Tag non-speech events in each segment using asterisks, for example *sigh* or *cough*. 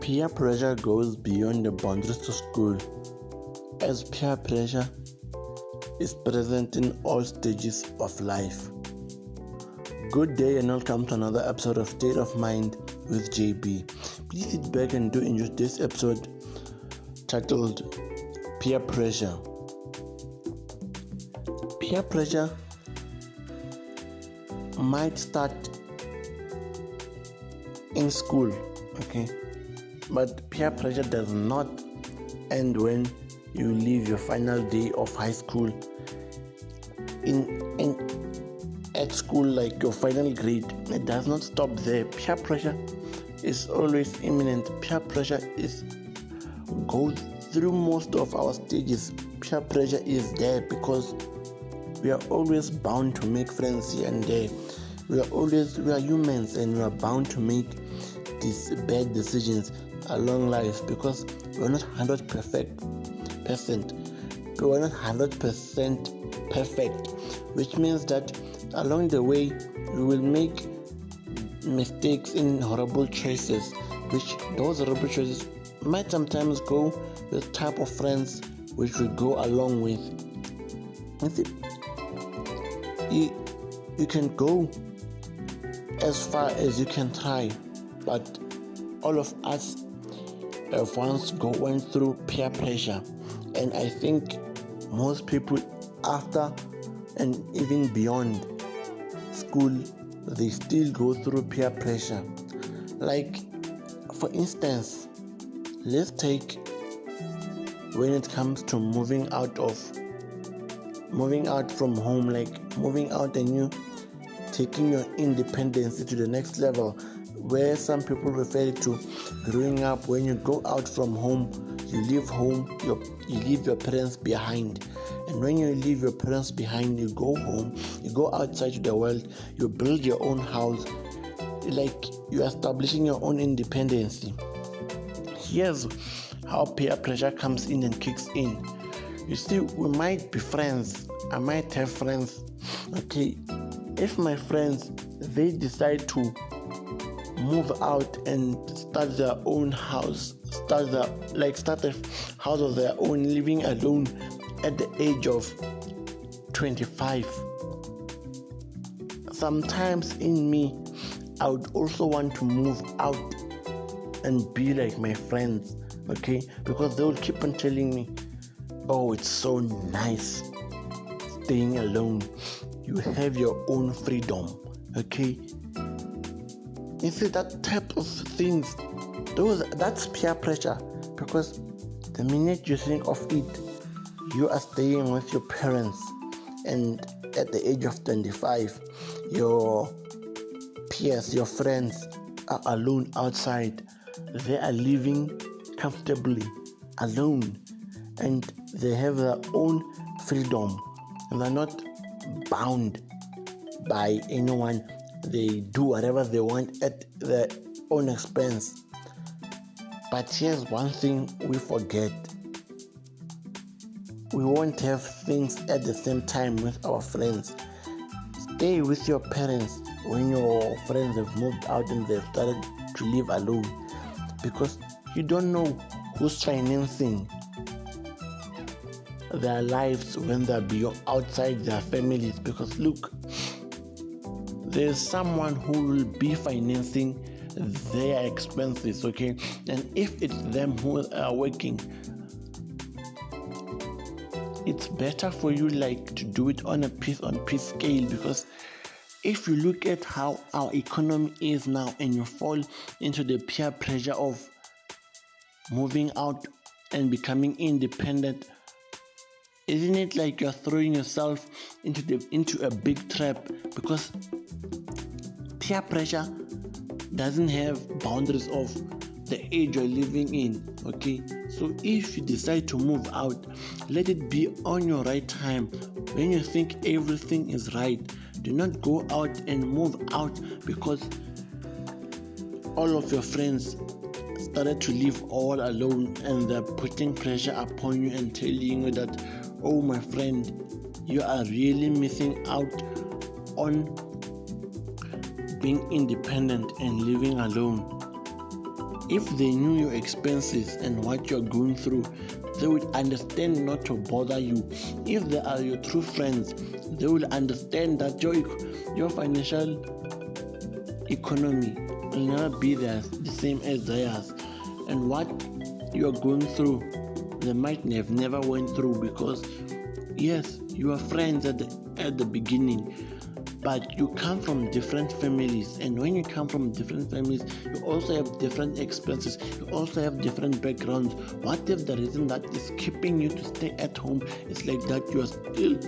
Peer pressure goes beyond the boundaries to school, as peer pressure is present in all stages of life. Good day and welcome to another episode of State of Mind with JB. Please sit back and do enjoy this episode titled Peer Pressure. Peer pressure might start in school, okay? But peer pressure does not end when you leave your final day of high school. In, in at school, like your final grade, it does not stop there. Peer pressure is always imminent. Peer pressure is goes through most of our stages. Peer pressure is there because we are always bound to make friends here and there. We are always we are humans and we are bound to make these bad decisions along life because we're not 100 perfect percent. We're not 100% perfect which means that along the way we will make mistakes in horrible choices which those horrible choices might sometimes go with type of friends which we go along with. You, you can go as far as you can try but all of us have once go, went through peer pressure. And i think most people after and even beyond school they still go through peer pressure. Like for instance let's take when it comes to moving out of moving out from home like moving out and you taking your independence to the next level where some people refer to growing up when you go out from home you leave home your, you leave your parents behind. And when you leave your parents behind you go home you go outside to the world you build your own house. Like you're establishing your own independence here's how peer pressure comes in and kicks in. You see we might be friends. I might have friends. Okay if my friends they decide to move out and start their own house start their like start a house of their own living alone at the age of 25 sometimes in me i would also want to move out and be like my friends okay? Because they will keep on telling me oh it's so nice staying alone. You have your own freedom okay you see that type of things those that's peer pressure. Because the minute you think of it you are staying with your parents. And at the age of 25 your peers your friends are alone outside. They are living comfortably alone. And they have their own freedom. And they're not bound by anyone they do whatever they want at their own expense. But here's one thing we forget. We won't have things at the same time with our friends. Stay with your parents. When your friends have moved out and they've started to live alone. Because you don't know who's financing their lives when they're outside their families. Because look there's someone who will be financing their expenses okay? And if it's them who are working it's better for you like to do it on a piece on piece scale because if you look at how our economy is now and you fall into the peer pressure of moving out and becoming independent isn't it like you're throwing yourself into the into a big trap? Because peer pressure doesn't have boundaries of the age you're living in okay? So if you decide to move out let it be on your right time. When you think everything is right do not go out and move out because all of your friends started to live all alone and they're putting pressure upon you and telling you that oh my friend you are really missing out on being independent and living alone. If they knew your expenses and what you're going through, they would understand not to bother you. If they are your true friends, they will understand that your your financial economy will never be there the same as theirs, and what you are going through, they might have never went through because yes, you are friends at the, at the beginning but you come from different families. And when you come from different families you also have different expenses you also have different backgrounds. What if the reason that is keeping you to stay at home is like that you are still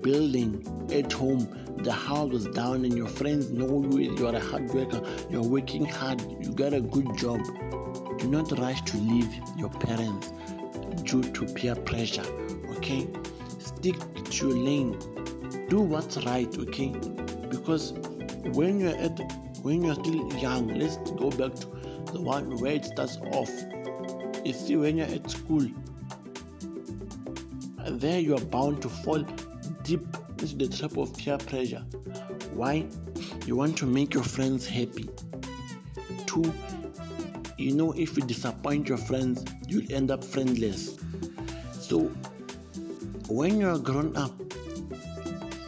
building at home? The house was down and your friends know you you are a hard worker. You're working hard. You got a good job. Do not rush to leave your parents due to peer pressure okay? Stick to your lane do what's right okay? Because when you're at when you're still young let's go back to the one where it starts off. You see when you're at school there you are bound to fall deep into the trap of peer pressure. Why? You want to make your friends happy. Two you know if you disappoint your friends you'll end up friendless. So when you're grown up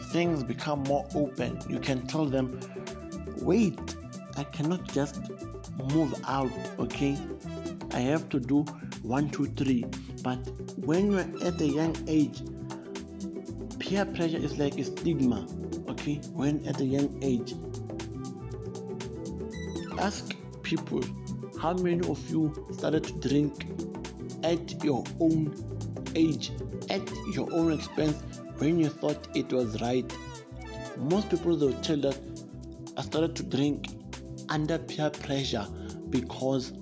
things become more open, you can tell them, wait, I cannot just move out, okay? I have to do one, two, three. But when you're at a young age, peer pressure is like a stigma, okay? When at a young age, ask people how many of you started to drink at your own age, at your own expense, when you thought it was right. Most people will tell that I started to drink under peer pressure because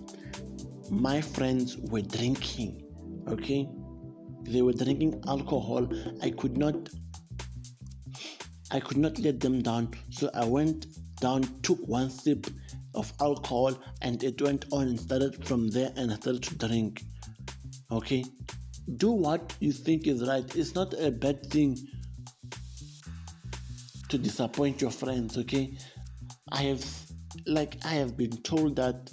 my friends were drinking. Okay, they were drinking alcohol. I could not. I could not let them down, so I went down, took one sip of alcohol, and it went on and started from there and I started to drink. Okay, do what you think is right. It's not a bad thing to disappoint your friends, okay? I have like I have been told that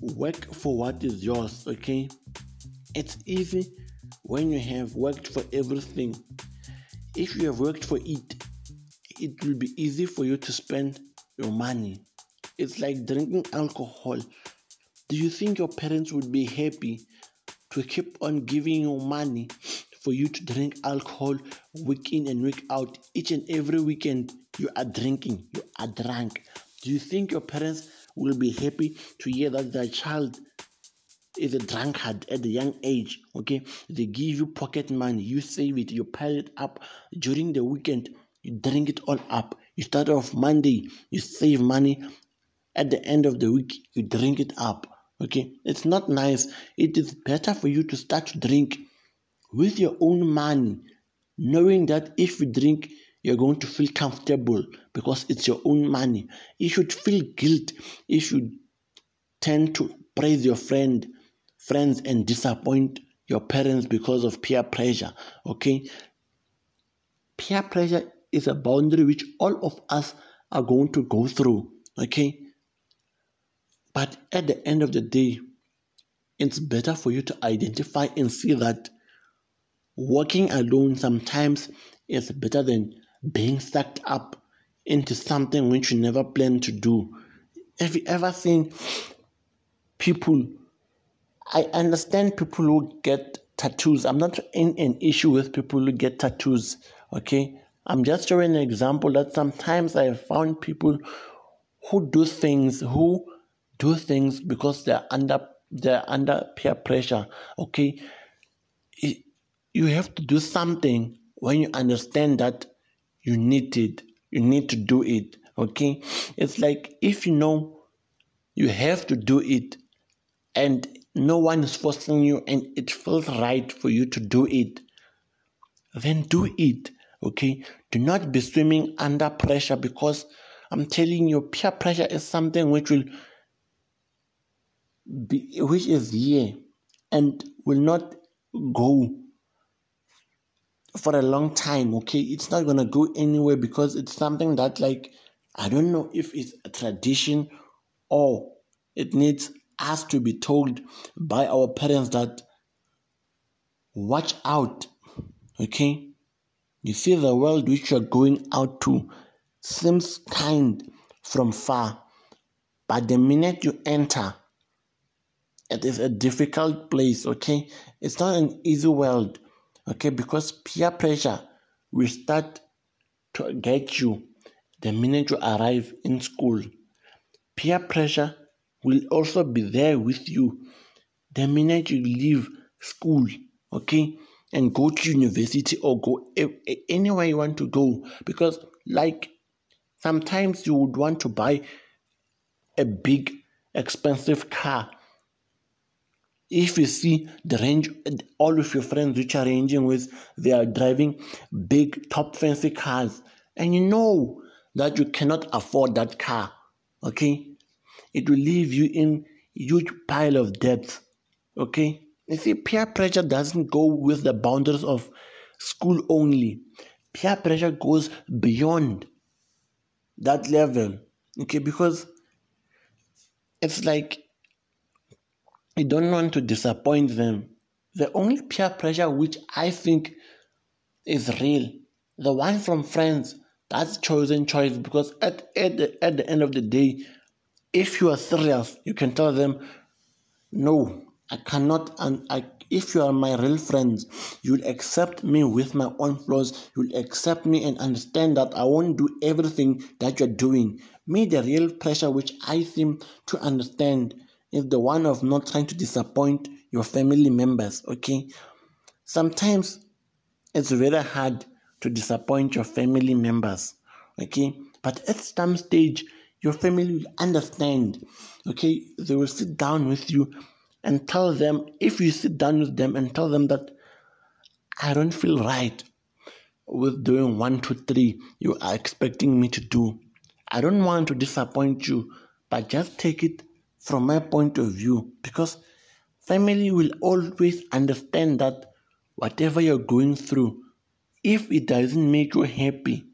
work for what is yours, okay? It's easy when you have worked for everything. If you have worked for it, it will be easy for you to spend your money. It's like drinking alcohol. Do you think your parents would be happy to keep on giving you money for you to drink alcohol week in and week out. Each and every weekend, you are drinking, you are drunk. Do you think your parents will be happy to hear that their child is a drunkard at a young age? Okay, they give you pocket money, you save it, you pile it up during the weekend, you drink it all up. You start off Monday, you save money. At the end of the week, you drink it up Okay, it's not nice. It is better for you to start to drink with your own money, knowing that if you drink, you're going to feel comfortable because it's your own money. You should feel guilt if you tend to praise your friend, friends, and disappoint your parents because of peer pressure. Okay, peer pressure is a boundary which all of us are going to go through. Okay, but at the end of the day, it's better for you to identify and see that working alone sometimes is better than being sucked up into something which you never planned to do. Have you ever seen people? I understand people who get tattoos. I'm not in an issue with people who get tattoos, okay? I'm just showing an example that sometimes I have found people who do things who do things because they're under they're under peer pressure. Okay? You have to do something when you understand that you need it you need to do it. Okay? It's like if you know you have to do it and no one is forcing you and it feels right for you to do it then do it. Okay? Do not be swimming under pressure because i'm telling you peer pressure is something which will be, which is here and will not go for a long time okay it's not gonna go anywhere because it's something that like i don't know if it's a tradition or it needs us to be told by our parents that watch out, okay? You see, the world which you're going out to seems kind from far, but the minute you enter, it is a difficult place, okay? It's not an easy world, okay? Because peer pressure will start to get you the minute you arrive in school. Peer pressure will also be there with you the minute you leave school, okay? And go to university or go anywhere you want to go. Because, like, sometimes you would want to buy a big, expensive car if you see the range all of your friends which are ranging with they are driving big top fancy cars and you know that you cannot afford that car okay? It will leave you in huge pile of debt okay? You see peer pressure doesn't go with the boundaries of school only. Peer pressure goes beyond that level okay? Because it's like I don't want to disappoint them. The only peer pressure which I think is real, the one from friends, that's chosen choice because at, at, the, at the end of the day, if you are serious, you can tell them, no, I cannot, and I, if you are my real friends, you'll accept me with my own flaws. You'll accept me and understand that I won't do everything that you're doing. Me, the real pressure which I seem to understand is the one of not trying to disappoint your family members, okay? Sometimes it's very hard to disappoint your family members, okay? But at some stage, your family will understand, okay? They will sit down with you and tell them, if you sit down with them and tell them that I don't feel right with doing one, two, three, you are expecting me to do. I don't want to disappoint you, but just take it from my point of view because family will always understand that whatever you're going through, if it doesn't make you happy,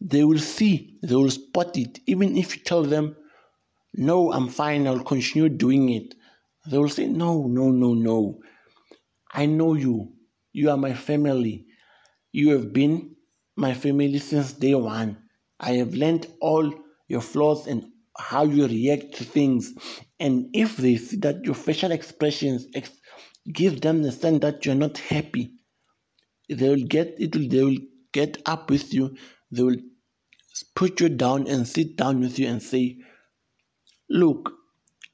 they will see, they will spot it. Even if you tell them, No, I'm fine, I'll continue doing it, they will say, No, no, no, no. I know you. You are my family. You have been my family since day one. I have learned all your flaws and how you react to things. And if they see that your facial expressions ex- give them the sense that you're not happy, they will get it. They will get up with you. They will put you down and sit down with you and say, "Look,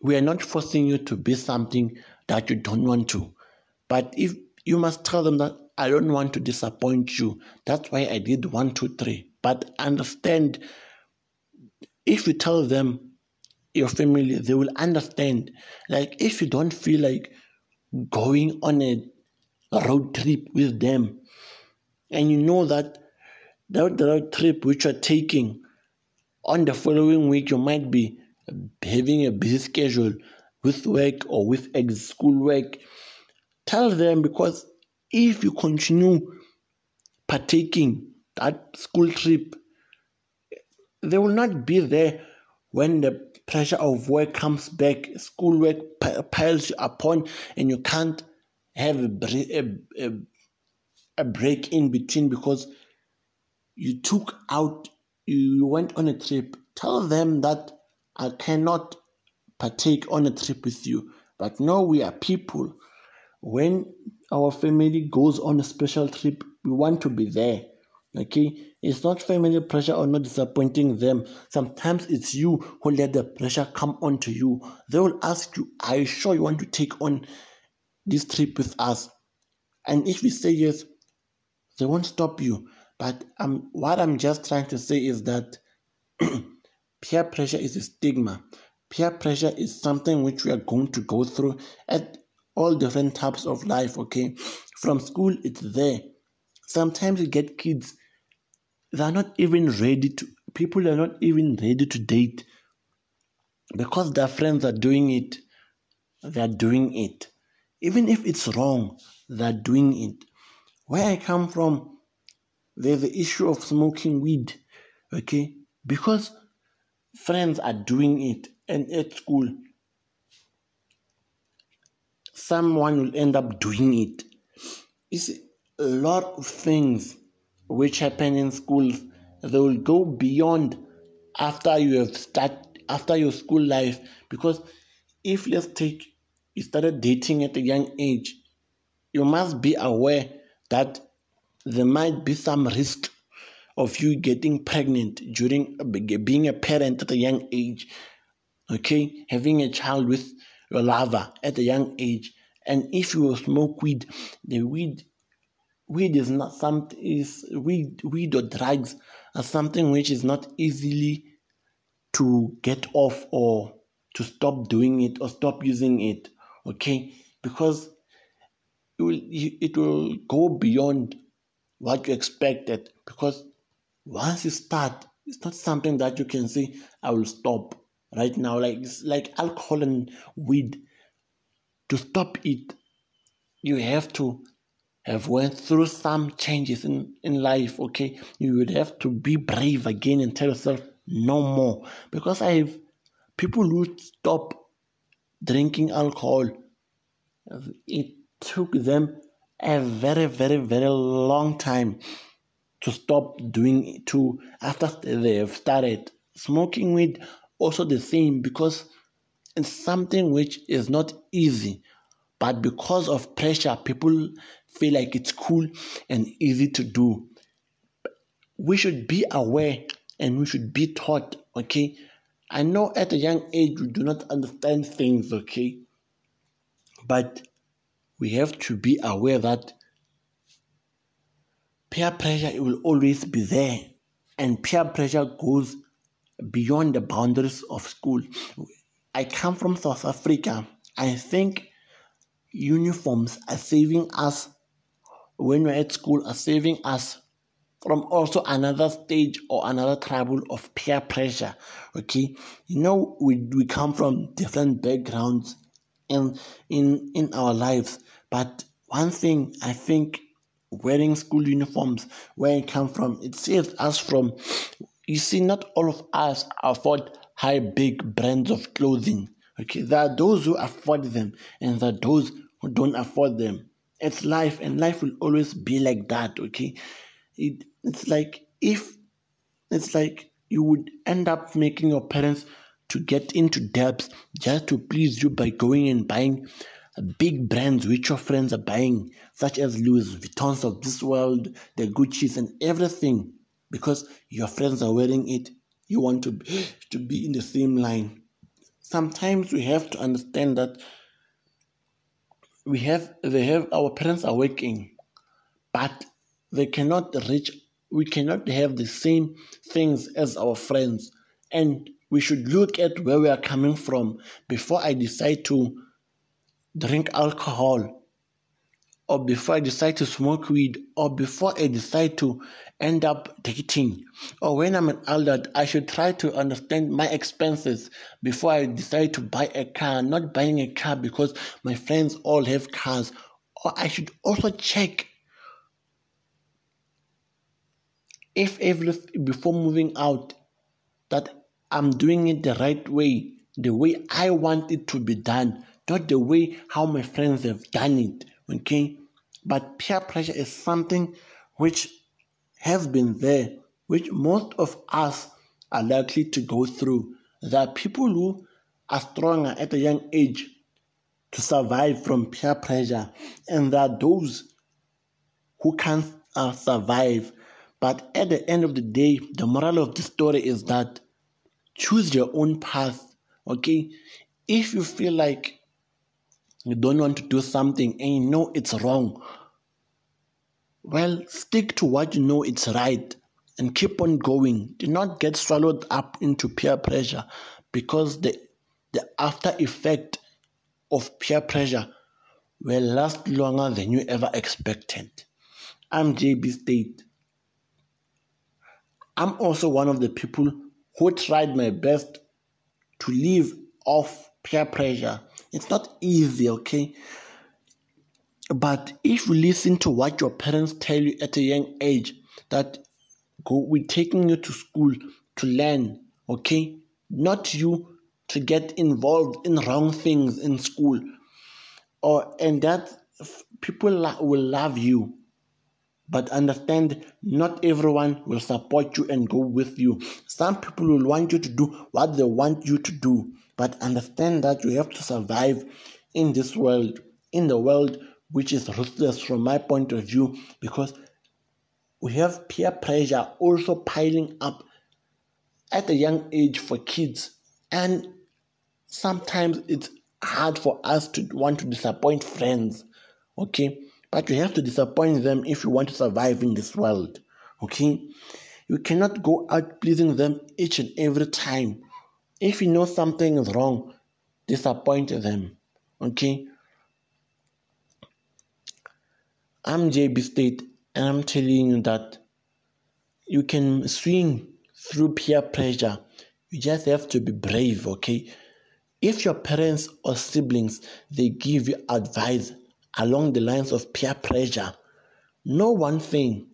we are not forcing you to be something that you don't want to, but if you must tell them that I don't want to disappoint you. That's why I did one, two, three. But understand if you tell them your family, they will understand. Like if you don't feel like going on a road trip with them, and you know that that road trip which you're taking on the following week, you might be having a busy schedule with work or with school work. Tell them because if you continue partaking that school trip they will not be there when the pressure of work comes back, schoolwork piles you upon, and you can't have a, a, a break in between because you took out, you went on a trip. Tell them that I cannot partake on a trip with you. But no, we are people. When our family goes on a special trip, we want to be there. Okay, it's not family pressure or not disappointing them. Sometimes it's you who let the pressure come onto you. They will ask you, Are you sure you want to take on this trip with us? And if we say yes, they won't stop you. But um, what I'm just trying to say is that *clears throat* peer pressure is a stigma. Peer pressure is something which we are going to go through at all different types of life, okay? From school, it's there. Sometimes you get kids they're not even ready to people are not even ready to date. Because their friends are doing it they're doing it. Even if it's wrong they're doing it. Where i come from there's the issue of smoking weed okay? Because friends are doing it and at school, someone will end up doing it. It's a lot of things which happen in schools. They will go beyond after you have start after your school life because if let's take you started dating at a young age, you must be aware that there might be some risk of you getting pregnant during being a parent at a young age. Okay, having a child with your lover at a young age, and if you smoke weed, the weed weed is not something is weed weed or drugs are something which is not easily to get off or to stop doing it or stop using it okay? Because it will it will go beyond what you expected because once you start it's not something that you can say i will stop right now. Like it's like alcohol and weed. To stop it you have to have went through some changes in, in life okay? You would have to be brave again and tell yourself no more. Because i have people who stop drinking alcohol. It took them a very very very long time to stop doing it to after they have started smoking weed also the same because it's something which is not easy. But because of pressure people feel like it's cool and easy to do. We should be aware and we should be taught okay? I know at a young age we do not understand things okay? But we have to be aware that peer pressure will always be there. And peer pressure goes beyond the boundaries of school. I come from south africa. I think uniforms are saving us when we're at school are saving us from also another stage or another trouble of peer pressure okay? You know we, we come from different backgrounds in in in our lives but one thing i think wearing school uniforms where it come from it saves us from you see not all of us afford high big brands of clothing okay? There are those who afford them and there are those who don't afford them it's life and life will always be like that okay it it's like if it's like you would end up making your parents to get into debts just to please you by going and buying big brands which your friends are buying, such as Louis Vuittons of this world, the Gucci's, and everything, because your friends are wearing it. You want to to be in the same line. Sometimes we have to understand that we have they have our parents are working, but they cannot reach we cannot have the same things as our friends. And we should look at where we are coming from before I decide to drink alcohol or before I decide to smoke weed or before I decide to end up dating or when I'm an adult I should try to understand my expenses before I decide to buy a car. Not buying a car because my friends all have cars. Or I should also check if every before moving out that I'm doing it the right way, the way I want it to be done, not the way how my friends have done it. Okay, but peer pressure is something which has been there, which most of us are likely to go through. There are people who are stronger at a young age to survive from peer pressure, and there are those who can't uh, survive but at the end of the day, the moral of the story is that choose your own path. Okay? If you feel like you don't want to do something and you know it's wrong, well, stick to what you know it's right and keep on going. Do not get swallowed up into peer pressure because the, the after effect of peer pressure will last longer than you ever expected. I'm JB State. I'm also one of the people who tried my best to live off peer pressure. It's not easy, okay? But if you listen to what your parents tell you at a young age, that go we're taking you to school to learn, okay? Not you to get involved in wrong things in school or and that people will love you but understand not everyone will support you and go with you some people will want you to do what they want you to do but understand that you have to survive in this world in the world which is ruthless from my point of view because we have peer pressure also piling up at a young age for kids. And sometimes it's hard for us to want to disappoint friends okay? But you have to disappoint them if you want to survive in this world okay? You cannot go out pleasing them each and every time if you know something is wrong disappoint them okay? I'm jb state and i'm telling you that you can swing through peer pressure. You just have to be brave okay? If your parents or siblings they give you advice along the lines of peer pressure, know one thing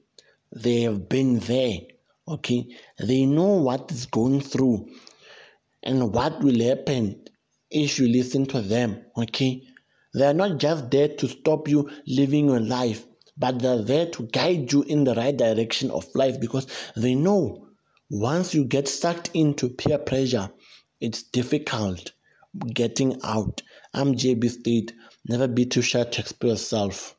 they have been there, okay? They know what is going through and what will happen if you listen to them, okay? They are not just there to stop you living your life, but they're there to guide you in the right direction of life because they know once you get sucked into peer pressure, it's difficult getting out. I'm JB State. Never be too shy to express yourself.